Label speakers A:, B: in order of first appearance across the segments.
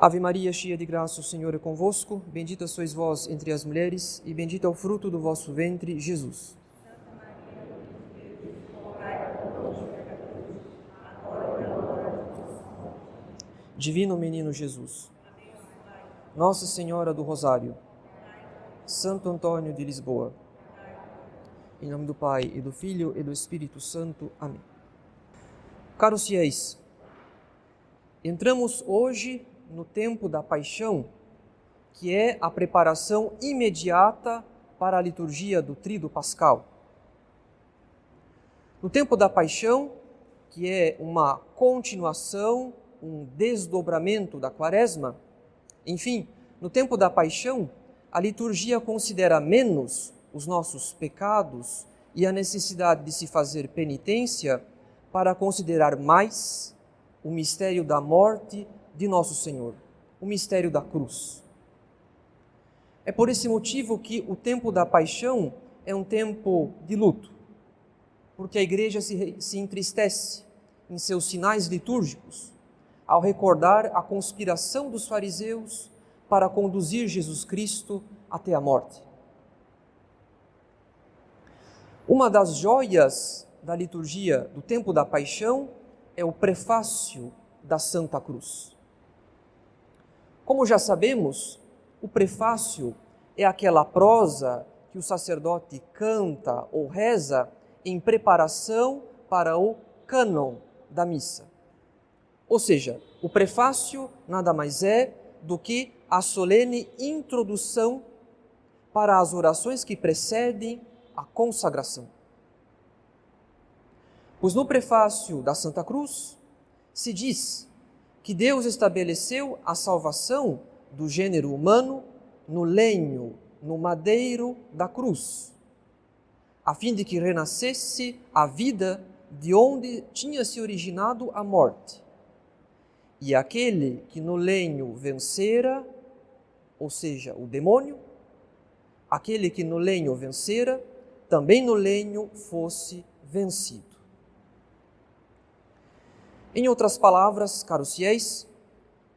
A: Ave Maria, cheia de graça, o Senhor é convosco. Bendita sois vós entre as mulheres, e bendito é o fruto do vosso ventre, Jesus. Divino Menino Jesus, Nossa Senhora do Rosário, Santo Antônio de Lisboa, em nome do Pai e do Filho e do Espírito Santo. Amém. Caros fiéis, entramos hoje no tempo da paixão, que é a preparação imediata para a liturgia do Tríduo Pascal. No tempo da paixão, que é uma continuação, um desdobramento da quaresma, enfim, no tempo da paixão, a liturgia considera menos os nossos pecados e a necessidade de se fazer penitência para considerar mais o mistério da morte de nosso Senhor, o mistério da cruz. É por esse motivo que o tempo da paixão é um tempo de luto, porque a igreja se, se entristece em seus sinais litúrgicos ao recordar a conspiração dos fariseus para conduzir Jesus Cristo até a morte. Uma das joias da liturgia do tempo da paixão é o prefácio da Santa Cruz. Como já sabemos, o prefácio é aquela prosa que o sacerdote canta ou reza em preparação para o cânon da missa. Ou seja, o prefácio nada mais é do que a solene introdução para as orações que precedem a consagração. Pois no prefácio da Santa Cruz se diz que Deus estabeleceu a salvação do gênero humano no lenho, no madeiro da cruz, a fim de que renascesse a vida de onde tinha se originado a morte. E aquele que no lenho vencera, ou seja, o demônio, aquele que no lenho vencera, também no lenho fosse vencido. Em outras palavras, caros fiéis,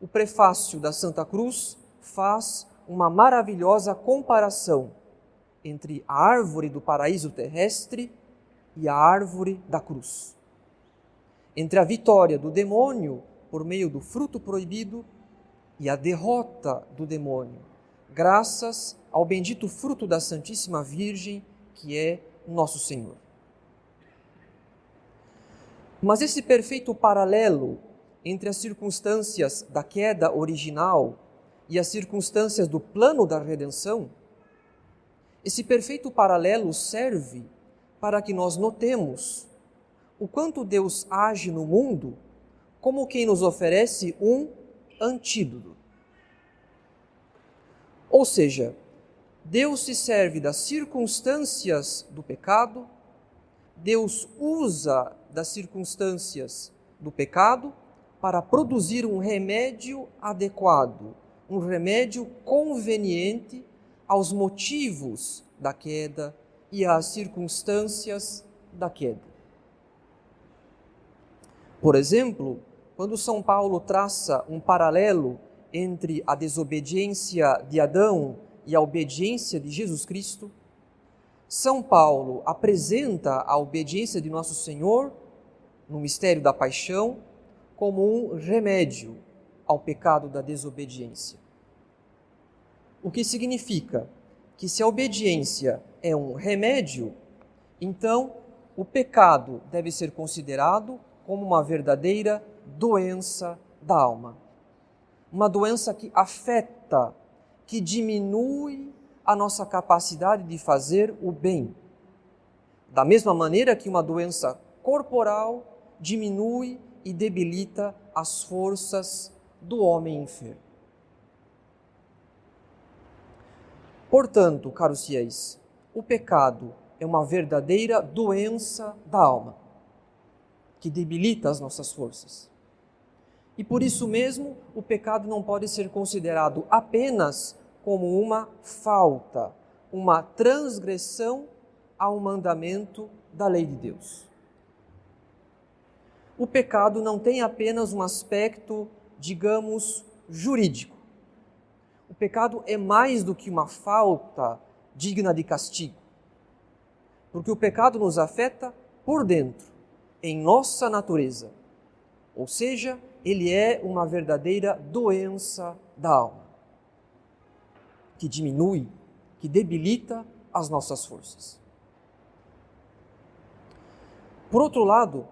A: o prefácio da Santa Cruz faz uma maravilhosa comparação entre a árvore do paraíso terrestre e a árvore da cruz. Entre a vitória do demônio por meio do fruto proibido e a derrota do demônio, graças ao bendito fruto da Santíssima Virgem que é nosso Senhor. Mas esse perfeito paralelo entre as circunstâncias da queda original e as circunstâncias do plano da redenção, esse perfeito paralelo serve para que nós notemos o quanto Deus age no mundo como quem nos oferece um antídoto. Ou seja, Deus se serve das circunstâncias do pecado, Deus usa das circunstâncias do pecado para produzir um remédio adequado, um remédio conveniente aos motivos da queda e às circunstâncias da queda. Por exemplo, quando São Paulo traça um paralelo entre a desobediência de Adão e a obediência de Jesus Cristo, São Paulo apresenta a obediência de nosso Senhor no mistério da paixão como um remédio ao pecado da desobediência. O que significa que se a obediência é um remédio, então o pecado deve ser considerado como uma verdadeira doença da alma. Uma doença que afeta que diminui a nossa capacidade de fazer o bem. Da mesma maneira que uma doença corporal diminui e debilita as forças do homem enfermo. Portanto, caros fiéis, o pecado é uma verdadeira doença da alma, que debilita as nossas forças. E por isso mesmo, o pecado não pode ser considerado apenas como uma falta, uma transgressão ao mandamento da lei de Deus. O pecado não tem apenas um aspecto, digamos, jurídico. O pecado é mais do que uma falta digna de castigo. Porque o pecado nos afeta por dentro, em nossa natureza. Ou seja, ele é uma verdadeira doença da alma, que diminui, que debilita as nossas forças. Por outro lado,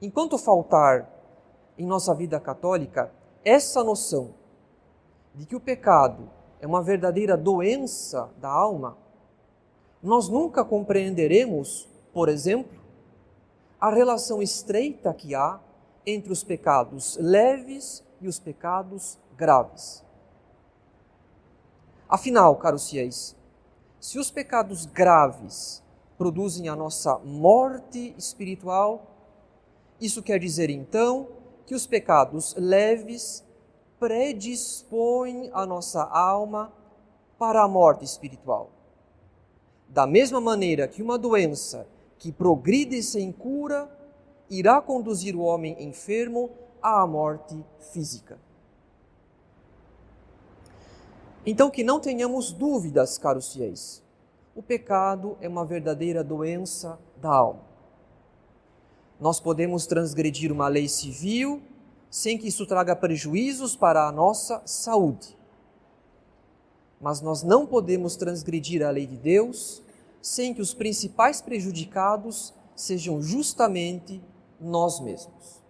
A: enquanto faltar em nossa vida católica essa noção de que o pecado é uma verdadeira doença da alma, nós nunca compreenderemos, por exemplo, a relação estreita que há entre os pecados leves e os pecados graves. Afinal, caros fiéis, se os pecados graves produzem a nossa morte espiritual, isso quer dizer então que os pecados leves predispõem a nossa alma para a morte espiritual. Da mesma maneira que uma doença que progride sem cura irá conduzir o homem enfermo à morte física. Então, que não tenhamos dúvidas, caros fiéis, o pecado é uma verdadeira doença da alma. Nós podemos transgredir uma lei civil sem que isso traga prejuízos para a nossa saúde. Mas nós não podemos transgredir a lei de Deus sem que os principais prejudicados sejam justamente nós mesmos.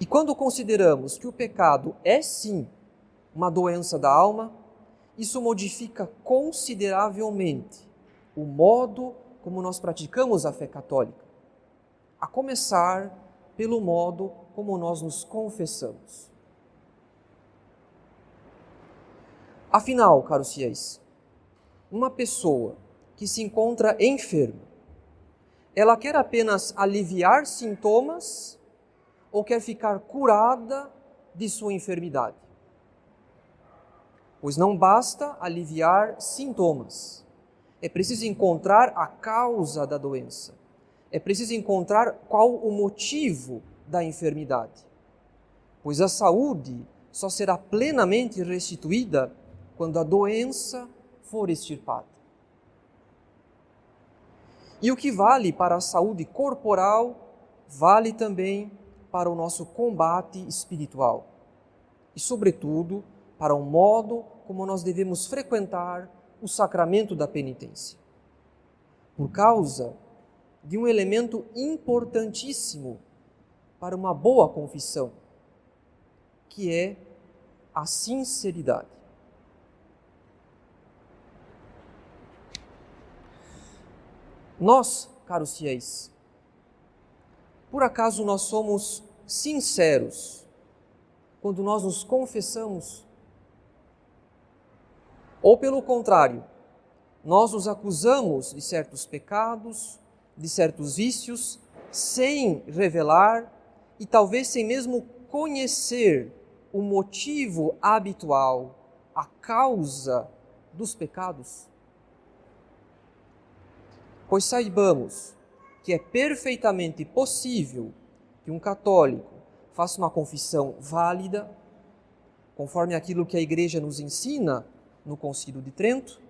A: E quando consideramos que o pecado é sim uma doença da alma, isso modifica consideravelmente o modo como nós praticamos a fé católica, a começar pelo modo como nós nos confessamos. Afinal, caros fiéis, uma pessoa que se encontra enferma, ela quer apenas aliviar sintomas ou quer ficar curada de sua enfermidade? Pois não basta aliviar sintomas. É preciso encontrar a causa da doença. É preciso encontrar qual o motivo da enfermidade. Pois a saúde só será plenamente restituída quando a doença for extirpada. E o que vale para a saúde corporal, vale também para o nosso combate espiritual. E, sobretudo, para o modo como nós devemos frequentar o sacramento da penitência. Por causa de um elemento importantíssimo para uma boa confissão, que é a sinceridade. Nós, caros fiéis, por acaso nós somos sinceros quando nós nos confessamos? Ou pelo contrário, nós nos acusamos de certos pecados, de certos vícios, sem revelar e talvez sem mesmo conhecer o motivo habitual, a causa dos pecados? Pois saibamos que é perfeitamente possível que um católico faça uma confissão válida, conforme aquilo que a Igreja nos ensina no Concílio de Trento,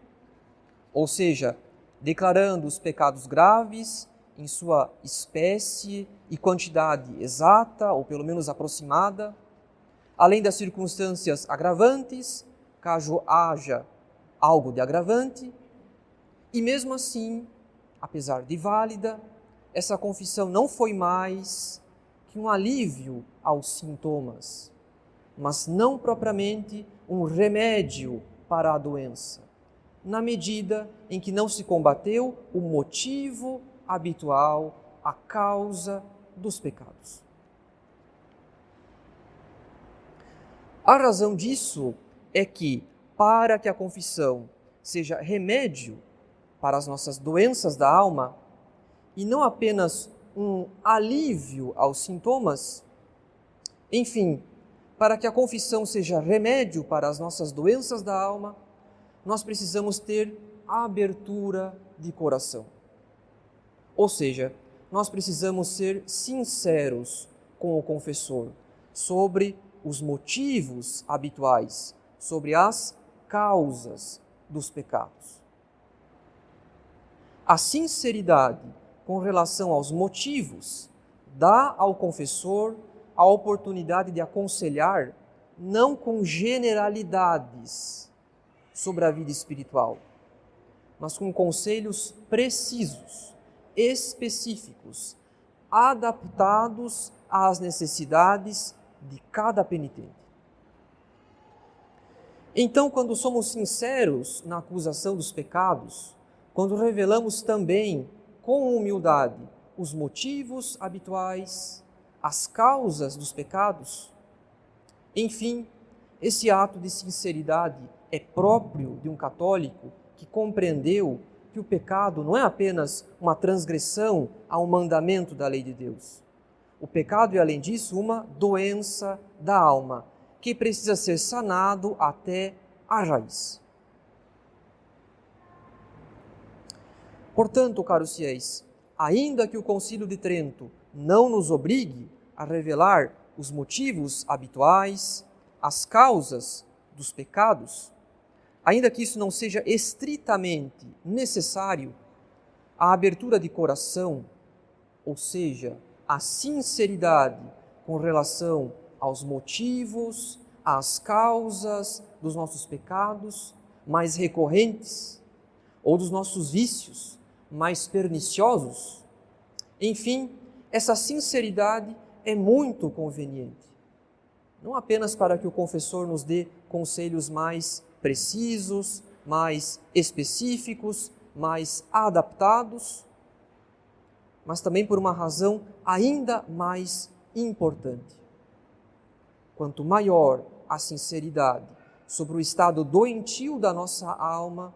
A: ou seja, declarando os pecados graves em sua espécie e quantidade exata, ou pelo menos aproximada, além das circunstâncias agravantes, caso haja algo de agravante, e mesmo assim apesar de válida, essa confissão não foi mais que um alívio aos sintomas, mas não propriamente um remédio para a doença, na medida em que não se combateu o motivo habitual, a causa dos pecados. A razão disso é que, para que a confissão seja remédio para as nossas doenças da alma e não apenas um alívio aos sintomas. Enfim, para que a confissão seja remédio para as nossas doenças da alma, nós precisamos ter abertura de coração. Ou seja, nós precisamos ser sinceros com o confessor sobre os motivos habituais, sobre as causas dos pecados. A sinceridade com relação aos motivos dá ao confessor a oportunidade de aconselhar não com generalidades sobre a vida espiritual, mas com conselhos precisos, específicos, adaptados às necessidades de cada penitente. Então, quando somos sinceros na acusação dos pecados, quando revelamos também com humildade os motivos habituais, as causas dos pecados, enfim, esse ato de sinceridade é próprio de um católico que compreendeu que o pecado não é apenas uma transgressão a um mandamento da lei de Deus. O pecado é, além disso, uma doença da alma que precisa ser sanado até a raiz. Portanto, caros fiéis, ainda que o Concílio de Trento não nos obrigue a revelar os motivos habituais, as causas dos pecados, ainda que isso não seja estritamente necessário, a abertura de coração, ou seja, a sinceridade com relação aos motivos, às causas dos nossos pecados mais recorrentes ou dos nossos vícios mais perniciosos. Enfim, essa sinceridade é muito conveniente. Não apenas para que o confessor nos dê conselhos mais precisos, mais específicos, mais adaptados, mas também por uma razão ainda mais importante. Quanto maior a sinceridade sobre o estado doentio da nossa alma,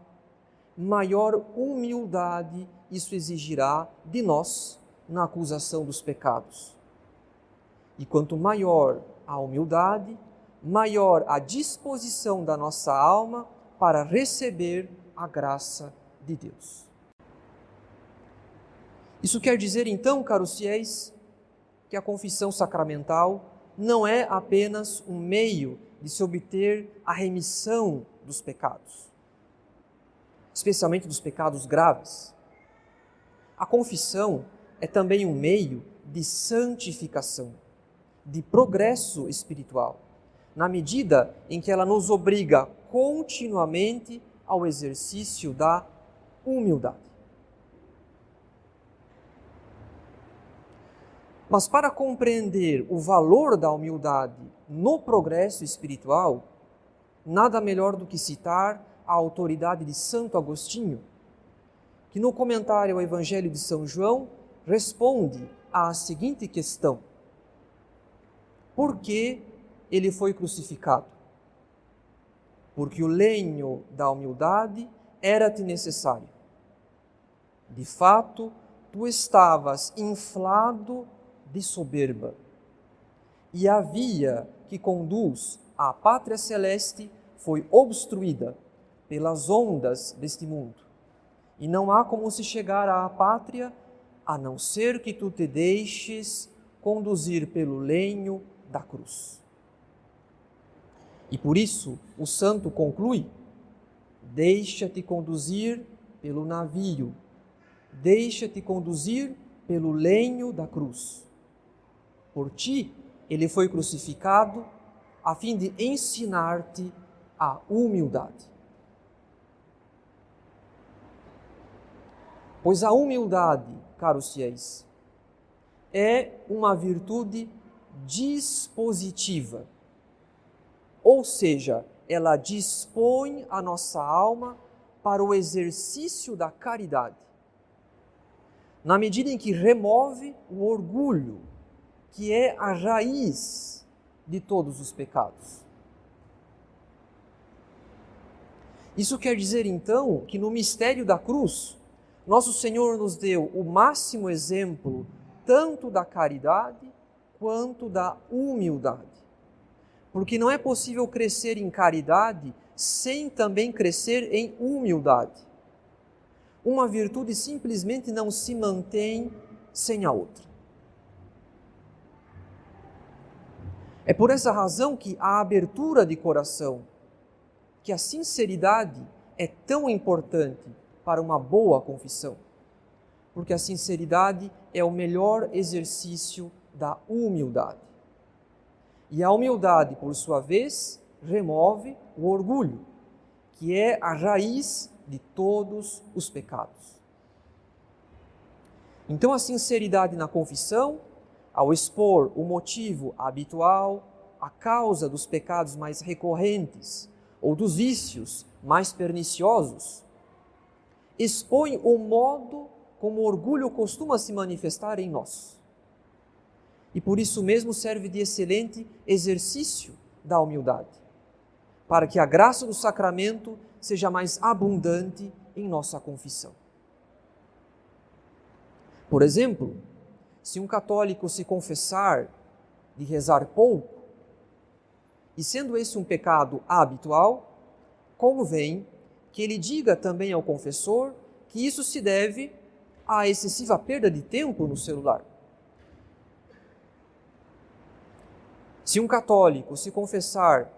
A: maior humildade isso exigirá de nós na acusação dos pecados. E quanto maior a humildade, maior a disposição da nossa alma para receber a graça de Deus. Isso quer dizer então, caros fiéis, que a confissão sacramental não é apenas um meio de se obter a remissão dos pecados, especialmente dos pecados graves. A confissão é também um meio de santificação, de progresso espiritual, na medida em que ela nos obriga continuamente ao exercício da humildade. Mas para compreender o valor da humildade no progresso espiritual, nada melhor do que citar a autoridade de Santo Agostinho, que no comentário ao Evangelho de São João responde à seguinte questão: Por que ele foi crucificado? Porque o lenho da humildade era-te necessário. De fato, tu estavas inflado de soberba. E a via que conduz à pátria celeste foi obstruída pelas ondas deste mundo. E não há como se chegar à pátria a não ser que tu te deixes conduzir pelo lenho da cruz. E por isso o santo conclui: deixa-te conduzir pelo navio, deixa-te conduzir pelo lenho da cruz. Por ti, ele foi crucificado a fim de ensinar-te a humildade. Pois a humildade, caros fiéis, é uma virtude dispositiva. Ou seja, ela dispõe a nossa alma para o exercício da caridade. Na medida em que remove o orgulho, que é a raiz de todos os pecados. Isso quer dizer então que no mistério da cruz, nosso Senhor nos deu o máximo exemplo tanto da caridade quanto da humildade. Porque não é possível crescer em caridade sem também crescer em humildade. Uma virtude simplesmente não se mantém sem a outra. É por essa razão que a abertura de coração, que a sinceridade é tão importante para uma boa confissão. Porque a sinceridade é o melhor exercício da humildade. E a humildade, por sua vez, remove o orgulho, que é a raiz de todos os pecados. Então, a sinceridade na confissão, ao expor o motivo habitual, a causa dos pecados mais recorrentes ou dos vícios mais perniciosos, expõe o modo como o orgulho costuma se manifestar em nós. E por isso mesmo serve de excelente exercício da humildade, para que a graça do sacramento seja mais abundante em nossa confissão. Por exemplo, se um católico se confessar de rezar pouco, e sendo esse um pecado habitual, convém que ele diga também ao confessor que isso se deve à excessiva perda de tempo no celular. Se um católico se confessar,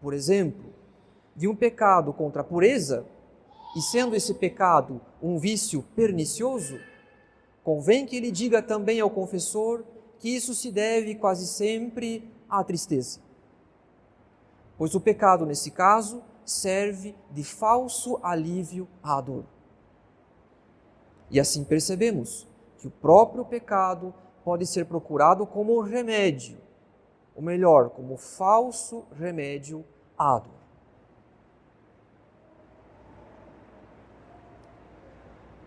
A: por exemplo, de um pecado contra a pureza, e sendo esse pecado um vício pernicioso, convém que ele diga também ao confessor que isso se deve quase sempre à tristeza. Pois o pecado, nesse caso, serve de falso alívio à dor. E assim percebemos que o próprio pecado pode ser procurado como remédio, ou melhor, como falso remédio à dor.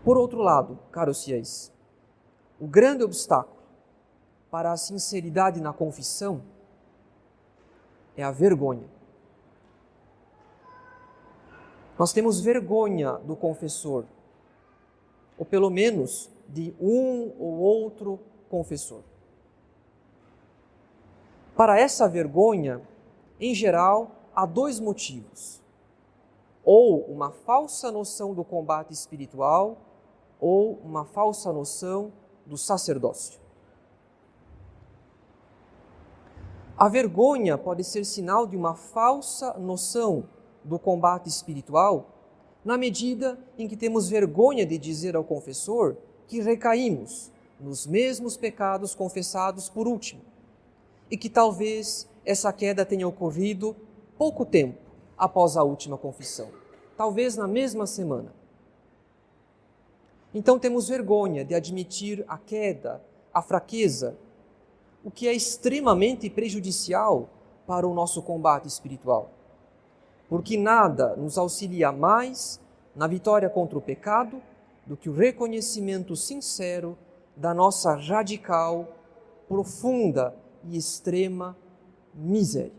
A: Por outro lado, caros fiéis, o grande obstáculo para a sinceridade na confissão é a vergonha. Nós temos vergonha do confessor, ou pelo menos de um ou outro confessor. Para essa vergonha, em geral, há dois motivos: ou uma falsa noção do combate espiritual, ou uma falsa noção do sacerdócio. A vergonha pode ser sinal de uma falsa noção do combate espiritual, na medida em que temos vergonha de dizer ao confessor que recaímos nos mesmos pecados confessados por último, e que talvez essa queda tenha ocorrido pouco tempo após a última confissão, talvez na mesma semana. Então temos vergonha de admitir a queda, a fraqueza, o que é extremamente prejudicial para o nosso combate espiritual porque nada nos auxilia mais na vitória contra o pecado do que o reconhecimento sincero da nossa radical, profunda e extrema miséria.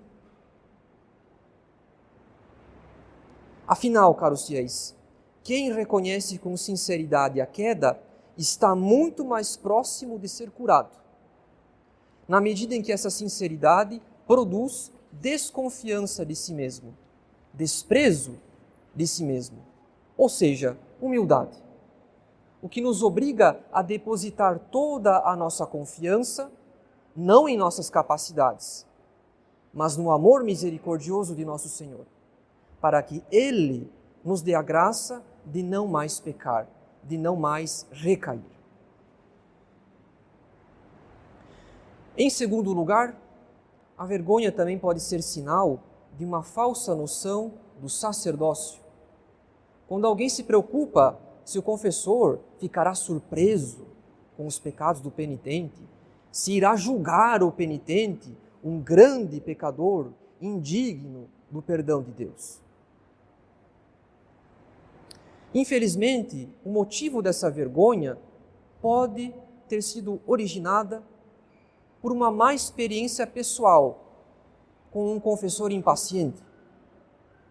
A: Afinal, caros fiéis, quem reconhece com sinceridade a queda está muito mais próximo de ser curado, na medida em que essa sinceridade produz desconfiança de si mesmo desprezo de si mesmo, ou seja, humildade. O que nos obriga a depositar toda a nossa confiança não em nossas capacidades, mas no amor misericordioso de nosso Senhor, para que Ele nos dê a graça de não mais pecar, de não mais recair. Em segundo lugar, a vergonha também pode ser sinal de uma falsa noção do sacerdócio. Quando alguém se preocupa se o confessor ficará surpreso com os pecados do penitente, se irá julgar o penitente um grande pecador indigno do perdão de Deus. Infelizmente, o motivo dessa vergonha pode ter sido originada por uma má experiência pessoal com um confessor impaciente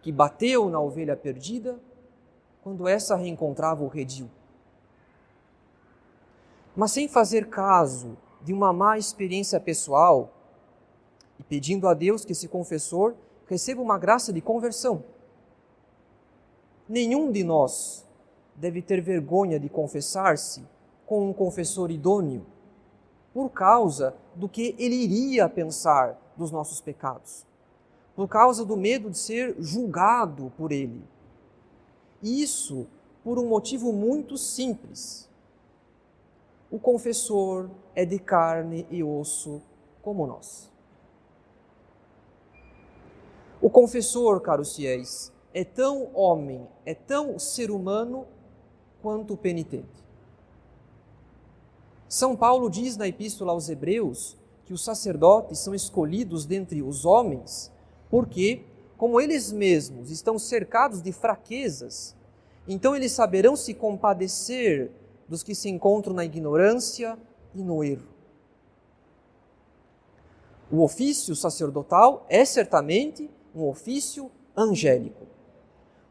A: que bateu na ovelha perdida quando essa reencontrava o redil. Mas sem fazer caso de uma má experiência pessoal e pedindo a Deus que esse confessor receba uma graça de conversão. Nenhum de nós deve ter vergonha de confessar-se com um confessor idôneo, por causa do que ele iria pensar dos nossos pecados, por causa do medo de ser julgado por ele. Isso por um motivo muito simples. O confessor é de carne e osso como nós. O confessor, caros fiéis, é tão homem, é tão ser humano quanto o penitente. São Paulo diz na Epístola aos Hebreus que os sacerdotes são escolhidos dentre os homens porque, como eles mesmos estão cercados de fraquezas, então eles saberão se compadecer dos que se encontram na ignorância e no erro. O ofício sacerdotal é certamente um ofício angélico.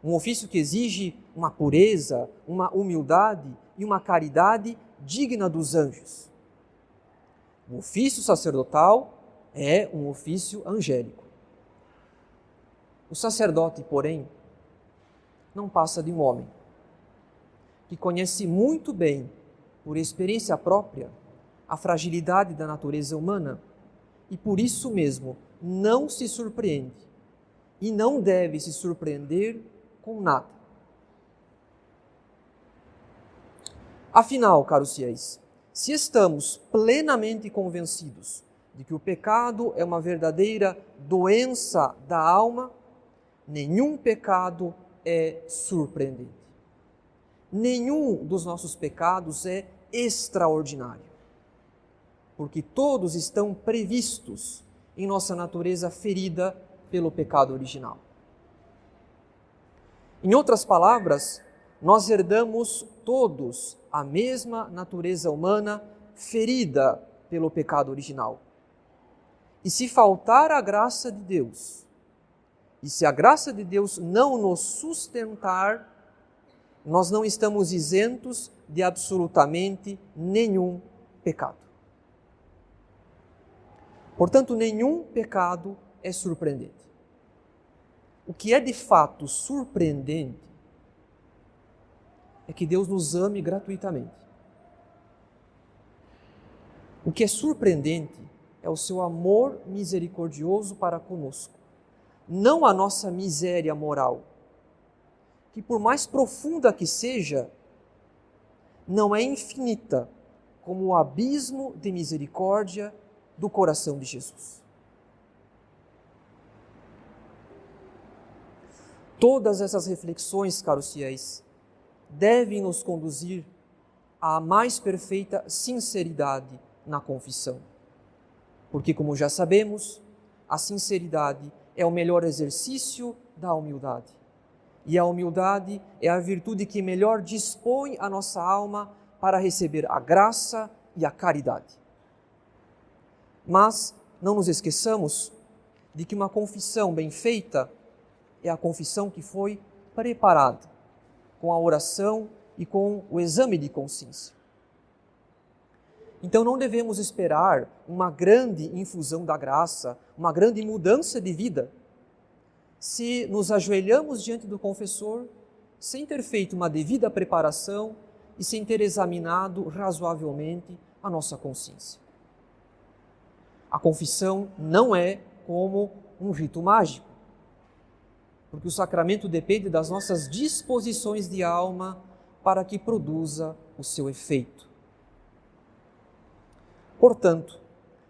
A: Um ofício que exige uma pureza, uma humildade e uma caridade digna dos anjos. O ofício sacerdotal é um ofício angélico. O sacerdote, porém, não passa de um homem que conhece muito bem, por experiência própria, a fragilidade da natureza humana e por isso mesmo não se surpreende e não deve se surpreender com nada. Afinal, caros fiéis, se estamos plenamente convencidos de que o pecado é uma verdadeira doença da alma, nenhum pecado é surpreendente. Nenhum dos nossos pecados é extraordinário, porque todos estão previstos em nossa natureza ferida pelo pecado original. Em outras palavras, nós herdamos todos a mesma natureza humana ferida pelo pecado original. E se faltar a graça de Deus, e se a graça de Deus não nos sustentar, nós não estamos isentos de absolutamente nenhum pecado. Portanto, nenhum pecado é surpreendente. O que é de fato surpreendente é que Deus nos ame gratuitamente. O que é surpreendente é o seu amor misericordioso para conosco, não a nossa miséria moral, que por mais profunda que seja, não é infinita como o abismo de misericórdia do coração de Jesus. Todas essas reflexões, caros fiéis, devem nos conduzir à mais perfeita sinceridade na confissão. Porque, como já sabemos, a sinceridade é o melhor exercício da humildade. E a humildade é a virtude que melhor dispõe a nossa alma para receber a graça e a caridade. Mas não nos esqueçamos de que uma confissão bem feita é a confissão que foi preparada com a oração e com o exame de consciência. Então não devemos esperar uma grande infusão da graça, uma grande mudança de vida, se nos ajoelhamos diante do confessor sem ter feito uma devida preparação e sem ter examinado razoavelmente a nossa consciência. A confissão não é como um rito mágico porque o sacramento depende das nossas disposições de alma para que produza o seu efeito. Portanto,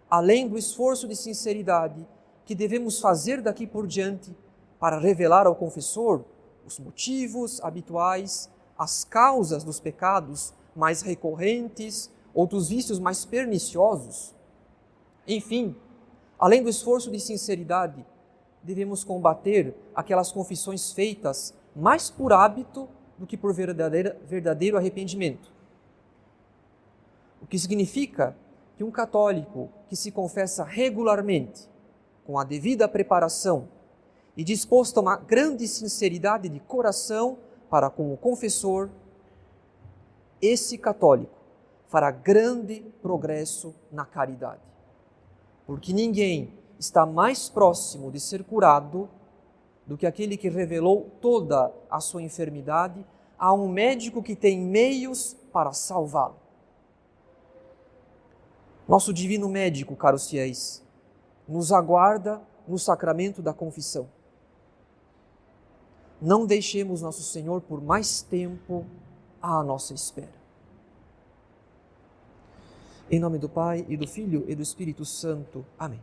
A: além do esforço de sinceridade que devemos fazer daqui por diante para revelar ao confessor os motivos habituais, as causas dos pecados mais recorrentes ou dos vícios mais perniciosos, enfim, além do esforço de sinceridade devemos combater aquelas confissões feitas mais por hábito do que por verdadeiro arrependimento. O que significa que um católico que se confessa regularmente, com a devida preparação e disposto a uma grande sinceridade de coração para com o confessor, esse católico fará grande progresso na caridade. Porque ninguém está mais próximo de ser curado do que aquele que revelou toda a sua enfermidade a um médico que tem meios para salvá-lo. Nosso divino médico, caros fiéis, nos aguarda no sacramento da confissão. Não deixemos nosso Senhor por mais tempo à nossa espera. Em nome do Pai, e do Filho, e do Espírito Santo. Amém.